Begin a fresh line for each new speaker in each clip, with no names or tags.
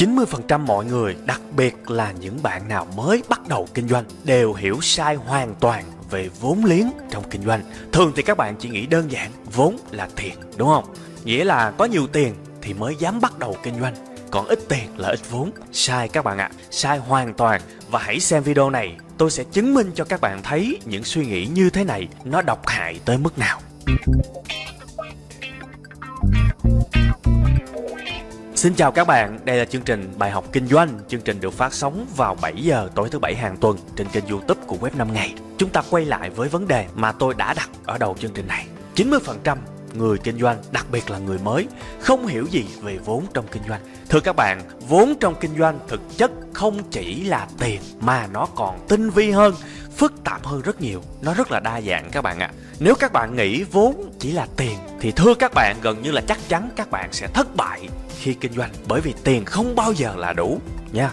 90% mọi người, đặc biệt là những bạn nào mới bắt đầu kinh doanh đều hiểu sai hoàn toàn về vốn liếng trong kinh doanh. Thường thì các bạn chỉ nghĩ đơn giản vốn là tiền, đúng không? Nghĩa là có nhiều tiền thì mới dám bắt đầu kinh doanh còn ít tiền là ít vốn sai các bạn ạ à. sai hoàn toàn và hãy xem video này tôi sẽ chứng minh cho các bạn thấy những suy nghĩ như thế này nó độc hại tới mức nào Xin chào các bạn, đây là chương trình Bài học Kinh doanh. Chương trình được phát sóng vào 7 giờ tối thứ bảy hàng tuần trên kênh youtube của Web 5 ngày. Chúng ta quay lại với vấn đề mà tôi đã đặt ở đầu chương trình này. 90% người kinh doanh, đặc biệt là người mới, không hiểu gì về vốn trong kinh doanh. Thưa các bạn, vốn trong kinh doanh thực chất không chỉ là tiền mà nó còn tinh vi hơn, phức tạp hơn rất nhiều. Nó rất là đa dạng các bạn ạ. À. Nếu các bạn nghĩ vốn chỉ là tiền thì thưa các bạn gần như là chắc chắn các bạn sẽ thất bại khi kinh doanh bởi vì tiền không bao giờ là đủ nha.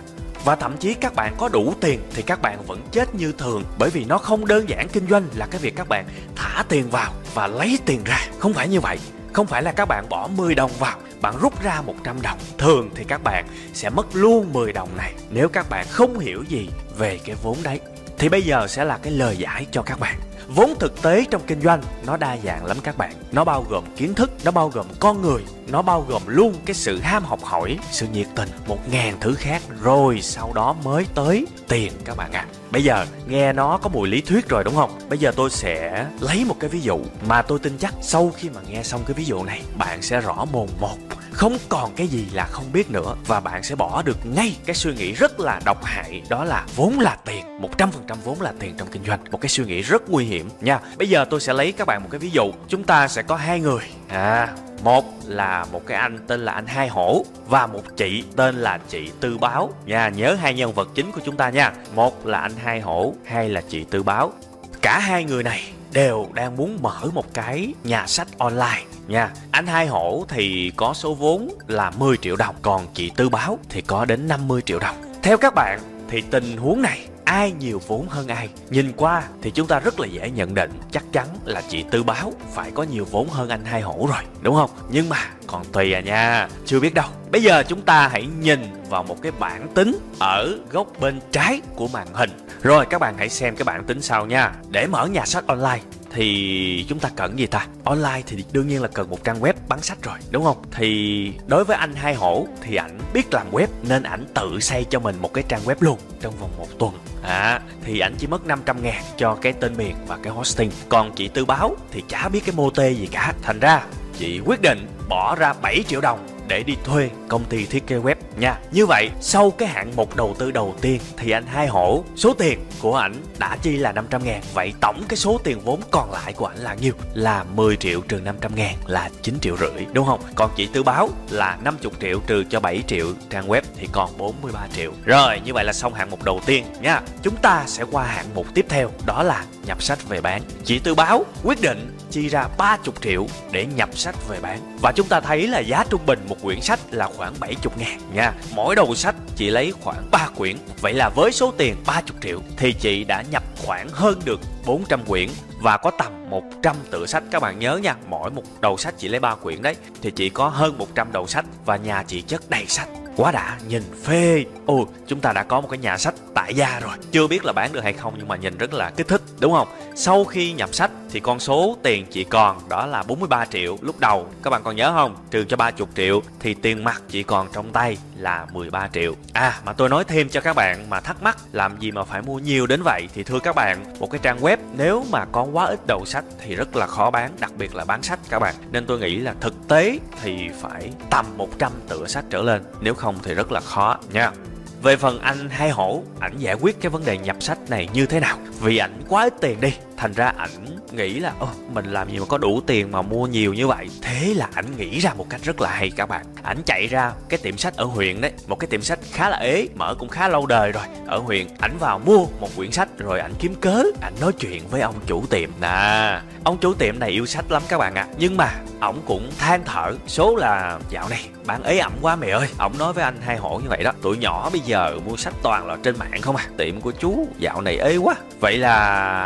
Và thậm chí các bạn có đủ tiền thì các bạn vẫn chết như thường. Bởi vì nó không đơn giản kinh doanh là cái việc các bạn thả tiền vào và lấy tiền ra. Không phải như vậy. Không phải là các bạn bỏ 10 đồng vào, bạn rút ra 100 đồng. Thường thì các bạn sẽ mất luôn 10 đồng này Nếu các bạn không hiểu gì về cái vốn đấy. Thì bây giờ sẽ là cái lời giải cho các bạn. Vốn thực tế trong kinh doanh nó đa dạng lắm các bạn Nó bao gồm kiến thức, nó bao gồm con người Nó bao gồm luôn cái sự ham học hỏi, sự nhiệt tình Một ngàn thứ khác rồi sau đó mới tới tiền các bạn ạ à. Bây giờ nghe nó có mùi lý thuyết rồi đúng không? Bây giờ tôi sẽ lấy một cái ví dụ Mà tôi tin chắc sau khi mà nghe xong cái ví dụ này Bạn sẽ rõ mồn một không còn cái gì là không biết nữa và bạn sẽ bỏ được ngay cái suy nghĩ rất là độc hại, đó là vốn là tiền 100% vốn là tiền trong kinh doanh, một cái suy nghĩ rất nguy hiểm nha. Bây giờ tôi sẽ lấy các bạn một cái ví dụ, chúng ta sẽ có hai người. À một là một cái anh tên là anh hai hổ và một chị tên là chị tư báo. Nha, nhớ hai nhân vật chính của chúng ta nha. Một là anh hai hổ hay là chị tư báo. Cả hai người này đều đang muốn mở một cái nhà sách online nha. Anh Hai Hổ thì có số vốn là 10 triệu đồng, còn chị Tư Báo thì có đến 50 triệu đồng. Theo các bạn thì tình huống này ai nhiều vốn hơn ai. Nhìn qua thì chúng ta rất là dễ nhận định chắc chắn là chị tư báo phải có nhiều vốn hơn anh hai hổ rồi, đúng không? Nhưng mà còn tùy à nha, chưa biết đâu. Bây giờ chúng ta hãy nhìn vào một cái bảng tính ở góc bên trái của màn hình. Rồi các bạn hãy xem cái bảng tính sau nha. Để mở nhà sách online thì chúng ta cần gì ta? Online thì đương nhiên là cần một trang web bán sách rồi, đúng không? Thì đối với anh hai hổ thì ảnh biết làm web nên ảnh tự xây cho mình một cái trang web luôn trong vòng một tuần. À thì ảnh chỉ mất 500 ngàn cho cái tên miền và cái hosting. Còn chị tư báo thì chả biết cái mô tê gì cả. Thành ra chị quyết định bỏ ra 7 triệu đồng để đi thuê công ty thiết kế web nha. Như vậy, sau cái hạng mục đầu tư đầu tiên thì anh hai hổ, số tiền của ảnh đã chi là 500 ngàn. Vậy tổng cái số tiền vốn còn lại của ảnh là nhiêu? Là 10 triệu trừ 500 ngàn là 9 triệu rưỡi đúng không? Còn chị tư báo là 50 triệu trừ cho 7 triệu trang web thì còn 43 triệu. Rồi, như vậy là xong hạng mục đầu tiên nha. Chúng ta sẽ qua hạng mục tiếp theo đó là nhập sách về bán. Chị tư báo quyết định chi ra 30 triệu để nhập sách về bán. Và chúng ta thấy là giá trung bình một một quyển sách là khoảng 70 ngàn nha. Mỗi đầu sách chị lấy khoảng 3 quyển. Vậy là với số tiền 30 triệu thì chị đã nhập khoảng hơn được 400 quyển và có tầm 100 tựa sách. Các bạn nhớ nha, mỗi một đầu sách chị lấy 3 quyển đấy, thì chị có hơn 100 đầu sách và nhà chị chất đầy sách. Quá đã, nhìn phê. Ồ, chúng ta đã có một cái nhà sách tại gia rồi. Chưa biết là bán được hay không, nhưng mà nhìn rất là kích thích, đúng không? Sau khi nhập sách thì con số tiền chị còn đó là 43 triệu lúc đầu. Các bạn còn nhớ không? Trừ cho 30 triệu thì tiền mặt chị còn trong tay là 13 triệu. À mà tôi nói thêm cho các bạn mà thắc mắc làm gì mà phải mua nhiều đến vậy thì thưa các bạn, một cái trang web nếu mà có quá ít đầu sách thì rất là khó bán, đặc biệt là bán sách các bạn. Nên tôi nghĩ là thực tế thì phải tầm 100 tựa sách trở lên, nếu không thì rất là khó nha. Về phần anh hai hổ, ảnh giải quyết cái vấn đề nhập sách này như thế nào? Vì ảnh quá ít tiền đi thành ra ảnh nghĩ là Ồ, mình làm gì mà có đủ tiền mà mua nhiều như vậy? Thế là ảnh nghĩ ra một cách rất là hay các bạn. Ảnh chạy ra cái tiệm sách ở huyện đấy một cái tiệm sách khá là ế mở cũng khá lâu đời rồi. Ở huyện ảnh vào mua một quyển sách rồi ảnh kiếm cớ ảnh nói chuyện với ông chủ tiệm. Nè ông chủ tiệm này yêu sách lắm các bạn ạ. À. nhưng mà ổng cũng than thở số là dạo này bán ế ẩm quá mày ơi. Ổng nói với anh hai hổ như vậy đó tụi nhỏ bây giờ mua sách toàn là trên mạng không à tiệm của chú dạo này ế quá. Vậy là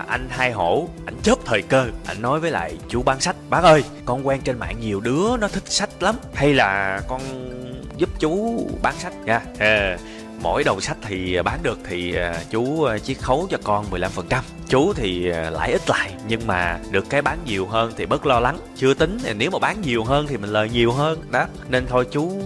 anh hai hổ ảnh chớp thời cơ. Ảnh nói với lại chú bán sách bác ơi con quen trên mạng nhiều đứa nó thích sách lắm. Hay là con giúp chú bán sách nha. À, mỗi đầu sách thì ờ, bán được thì ờ, chú chiết khấu cho con 15% chú thì lãi ít lại nhưng mà được cái bán nhiều hơn thì bớt lo lắng. Chưa tính nếu mà bán nhiều hơn thì mình lời nhiều hơn. Đó nên thôi chú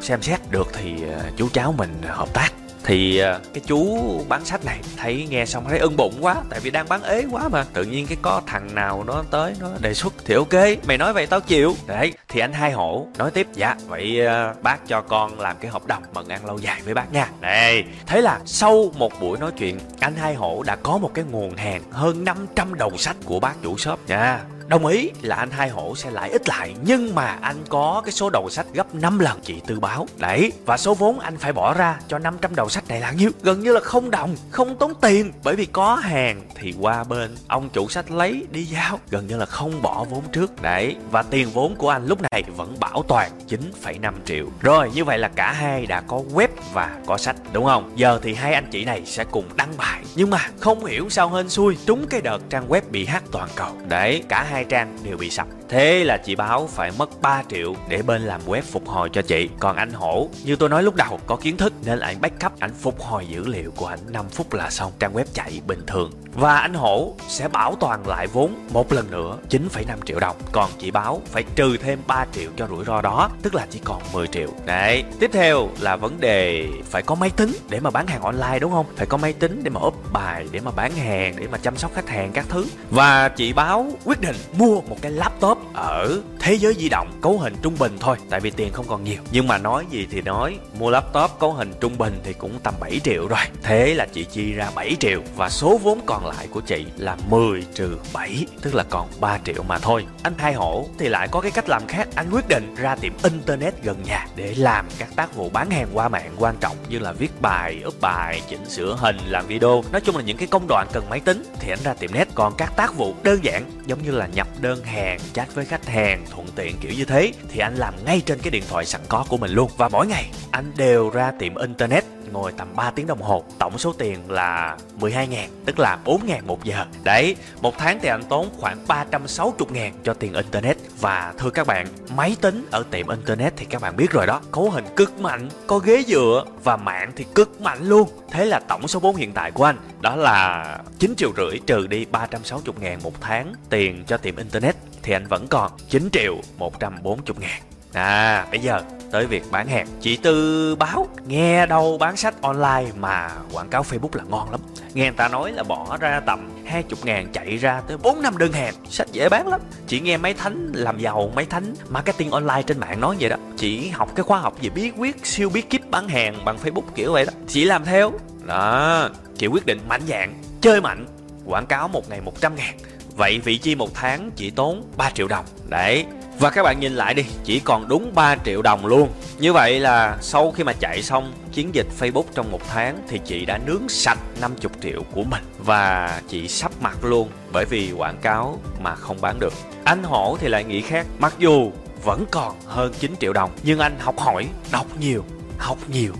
xem xét. Được thì chú cháu mình hợp tác thì à, cái chú bán sách này thấy nghe xong thấy ưng bụng quá, tại vì đang bán ế quá mà. Tự nhiên cái có thằng nào nó tới nó đề xuất thì ok, mày nói vậy tao chịu. Đấy, thì anh hai hổ nói tiếp dạ vậy à, bác cho con làm cái hợp đồng mận ăn lâu dài với bác nha. Đây thế là sau một buổi nói chuyện, anh hai hổ đã có một cái nguồn hàng hơn 500 đầu sách của bác chủ shop nha đồng ý là anh hai hổ sẽ lãi ít lại nhưng mà anh có cái số đầu sách gấp 5 lần chị tư báo. Đấy và số vốn anh phải bỏ ra cho 500 đầu sách này là nhiêu? Gần như là không đồng không tốn tiền bởi vì có hàng thì qua bên ông chủ sách lấy đi giao. Gần như là không bỏ vốn trước. Đấy và tiền vốn của anh lúc này vẫn bảo toàn 9,5 triệu. Rồi như vậy là cả hai đã có web và có sách đúng không? Giờ thì hai anh chị này sẽ cùng đăng bài. Nhưng mà không hiểu sao hên xui trúng cái đợt trang web bị hack toàn cầu. Đấy cả hai hai trang đều bị sập. Thế là chị báo phải mất 3 triệu để bên làm web phục hồi cho chị. Còn anh Hổ, như tôi nói lúc đầu, có kiến thức nên ảnh backup, ảnh phục hồi dữ liệu của ảnh 5 phút là xong. Trang web chạy bình thường. Và anh Hổ sẽ bảo toàn lại vốn một lần nữa 9,5 triệu đồng. Còn chị báo phải trừ thêm 3 triệu cho rủi ro đó, tức là chỉ còn 10 triệu. Đấy. Tiếp theo là vấn đề phải có máy tính để mà bán hàng online đúng không? Phải có máy tính để mà up bài, để mà bán hàng, để mà chăm sóc khách hàng các thứ. Và chị báo quyết định mua một cái laptop ở thế giới di động cấu hình trung bình thôi, tại vì tiền không còn nhiều. Nhưng mà nói gì thì nói, mua laptop cấu hình trung bình thì cũng tầm 7 triệu rồi. Thế là chị chi ra 7 triệu và số vốn còn lại của chị là 10 trừ 7 tức là còn 3 triệu mà thôi. Anh hai hổ thì lại có cái cách làm khác. Anh quyết định ra tiệm internet gần nhà để làm các tác vụ bán hàng qua mạng quan trọng như là viết bài, up bài, chỉnh sửa hình, làm video. Nói chung là những cái công đoạn cần máy tính thì anh ra tiệm net. Còn các tác vụ đơn giản, giống như là nhập đơn hàng, chat với khách hàng thuận tiện kiểu như thế, thì anh làm ngay trên cái điện thoại sẵn có của mình luôn. Và mỗi ngày, anh đều ra tiệm internet ngồi tầm 3 tiếng đồng hồ. Tổng số tiền là 12 ngàn, tức là 4 ngàn một giờ. Đấy, một tháng thì anh tốn khoảng 360 ngàn cho tiền internet. Và thưa các bạn, máy tính ở tiệm internet thì các bạn biết rồi đó, cấu hình cực mạnh, có ghế dựa và mạng thì cực mạnh luôn. Thế là tổng số vốn hiện tại của anh, đó là 9 triệu rưỡi trừ đi 360 ngàn một tháng tiền cho tiệm internet thì anh vẫn còn 9 triệu 140 ngàn. À bây giờ tới việc bán hàng. Chị Tư báo, Nghe đâu bán sách online mà quảng cáo Facebook là ngon lắm. Nghe người ta nói là bỏ ra tầm 20 ngàn chạy ra tới 4 năm đơn hàng. Sách dễ bán lắm. Chị nghe mấy thánh làm giàu, mấy thánh marketing online trên mạng nói vậy đó. Chị học cái khóa học về bí quyết, siêu bí kíp bán hàng bằng Facebook kiểu vậy đó. Chị làm theo. Đó, Chị quyết định mạnh dạng, Chơi mạnh, Quảng cáo một ngày 100 ngàn. Vậy vị chi một tháng chỉ tốn 3 triệu đồng Đấy và các bạn nhìn lại đi, chỉ còn đúng 3 triệu đồng luôn. Như vậy là sau khi mà chạy xong chiến dịch Facebook trong một tháng thì chị đã nướng sạch 50 triệu của mình và chị sắp mặt luôn bởi vì quảng cáo mà không bán được. Anh Hổ thì lại nghĩ khác, mặc dù vẫn còn hơn 9 triệu đồng nhưng anh học hỏi, đọc nhiều, học nhiều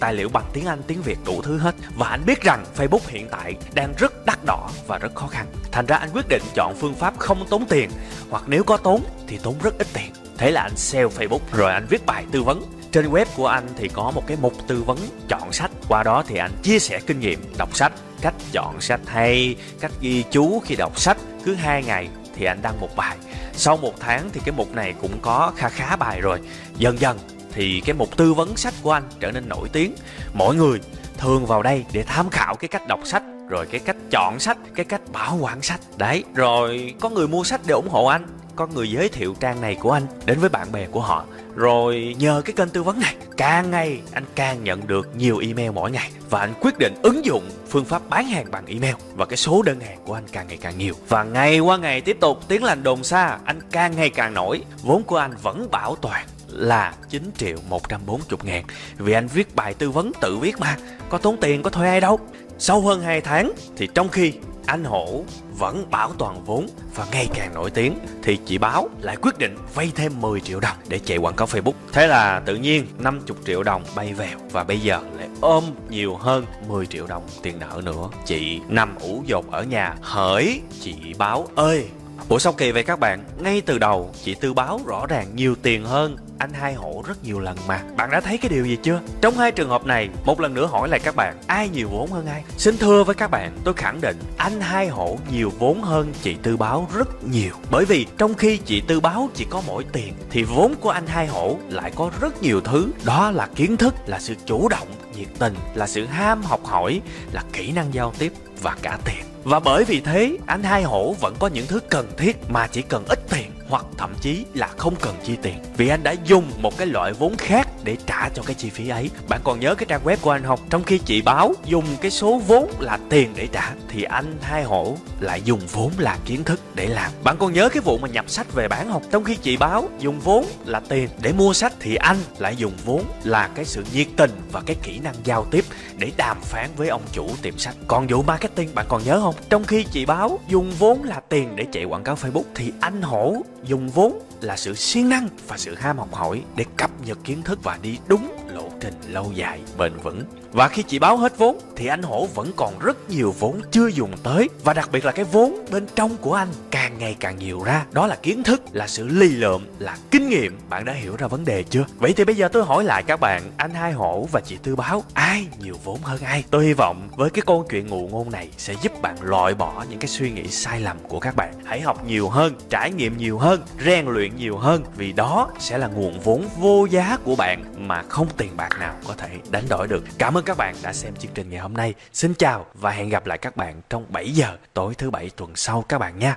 tài liệu bằng tiếng Anh, tiếng Việt đủ thứ hết và anh biết rằng Facebook hiện tại đang rất đắt đỏ và rất khó khăn. Thành ra anh quyết định chọn phương pháp không tốn tiền hoặc nếu có tốn thì tốn rất ít tiền. Thế là anh sell Facebook rồi anh viết bài tư vấn. Trên web của anh thì có một cái mục tư vấn chọn sách. Qua đó thì anh chia sẻ kinh nghiệm đọc sách, cách chọn sách hay, cách ghi chú khi đọc sách. Cứ hai ngày thì anh đăng một bài. Sau một tháng thì cái mục này cũng có kha khá bài rồi. Dần dần thì cái mục tư vấn sách của anh trở nên nổi tiếng. Mọi người thường vào đây để tham khảo cái cách đọc sách, rồi cái cách chọn sách, cái cách bảo quản sách. Đấy, rồi có người mua sách để ủng hộ anh, có người giới thiệu trang này của anh đến với bạn bè của họ. Rồi nhờ cái kênh tư vấn này, càng ngày anh càng nhận được nhiều email mỗi ngày và anh quyết định ứng dụng phương pháp bán hàng bằng email và cái số đơn hàng của anh càng ngày càng nhiều. Và ngày qua ngày tiếp tục, tiếng lành đồn xa, anh càng ngày càng nổi. Vốn của anh vẫn bảo toàn là 9 triệu 140 ngàn Vì anh viết bài tư vấn tự viết mà, Có tốn tiền có thuê ai đâu Sau hơn 2 tháng thì trong khi anh Hổ vẫn bảo toàn vốn và ngày càng nổi tiếng thì chị báo lại quyết định vay thêm 10 triệu đồng để chạy quảng cáo Facebook. Thế là tự nhiên 50 triệu đồng bay vèo và bây giờ lại ôm nhiều hơn 10 triệu đồng tiền nợ nữa. Chị nằm ủ dột ở nhà hỡi chị báo ơi Ủa sao kỳ vậy các bạn? Ngay từ đầu chị tư báo rõ ràng nhiều tiền hơn anh hai hổ rất nhiều lần mà. Bạn đã thấy cái điều gì chưa? Trong hai trường hợp này, một lần nữa hỏi lại các bạn, ai nhiều vốn hơn ai? Xin thưa với các bạn, tôi khẳng định anh hai hổ nhiều vốn hơn chị tư báo rất nhiều. Bởi vì trong khi chị tư báo chỉ có mỗi tiền, thì vốn của anh hai hổ lại có rất nhiều thứ. Đó là kiến thức, là sự chủ động, nhiệt tình, là sự ham học hỏi, là kỹ năng giao tiếp và cả tiền. Và bởi vì thế, anh hai hổ vẫn có những thứ cần thiết mà chỉ cần ít tiền hoặc thậm chí là không cần chi tiền. Vì anh đã dùng một cái loại vốn khác để trả cho cái chi phí ấy. Bạn còn nhớ cái trang web của anh không? Trong khi chị báo, dùng cái số vốn là tiền để trả, thì anh hai hổ lại dùng vốn là kiến thức để làm. Bạn còn nhớ cái vụ mà nhập sách về bán không? Trong khi chị báo, dùng vốn là tiền để mua sách, thì anh lại dùng vốn là cái sự nhiệt tình và cái kỹ năng giao tiếp để đàm phán với ông chủ tiệm sách. Còn vụ marketing, bạn còn nhớ không? Trong khi chị báo, dùng vốn là tiền để chạy quảng cáo facebook, thì anh hổ dùng vốn là sự siêng năng và sự ham học hỏi để cập nhật kiến thức và đi đúng lộ trình lâu dài bền vững và khi chị báo hết vốn, thì anh hổ vẫn còn rất nhiều vốn chưa dùng tới. Và đặc biệt là cái vốn bên trong của anh càng ngày càng nhiều ra. Đó là kiến thức, là sự lì lợm, là kinh nghiệm. Bạn đã hiểu ra vấn đề chưa? Vậy thì bây giờ tôi hỏi lại các bạn, anh hai hổ và chị tư báo, ai nhiều vốn hơn ai? Tôi hy vọng với cái câu chuyện ngụ ngôn này sẽ giúp bạn loại bỏ những cái suy nghĩ sai lầm của các bạn. Hãy học nhiều hơn, trải nghiệm nhiều hơn, rèn luyện nhiều hơn. Vì đó sẽ là nguồn vốn vô giá của bạn mà không tiền bạc nào có thể đánh đổi được. Cảm ơn các bạn đã xem chương trình ngày hôm nay. Xin chào và hẹn gặp lại các bạn trong 7 giờ tối thứ bảy tuần sau các bạn nha.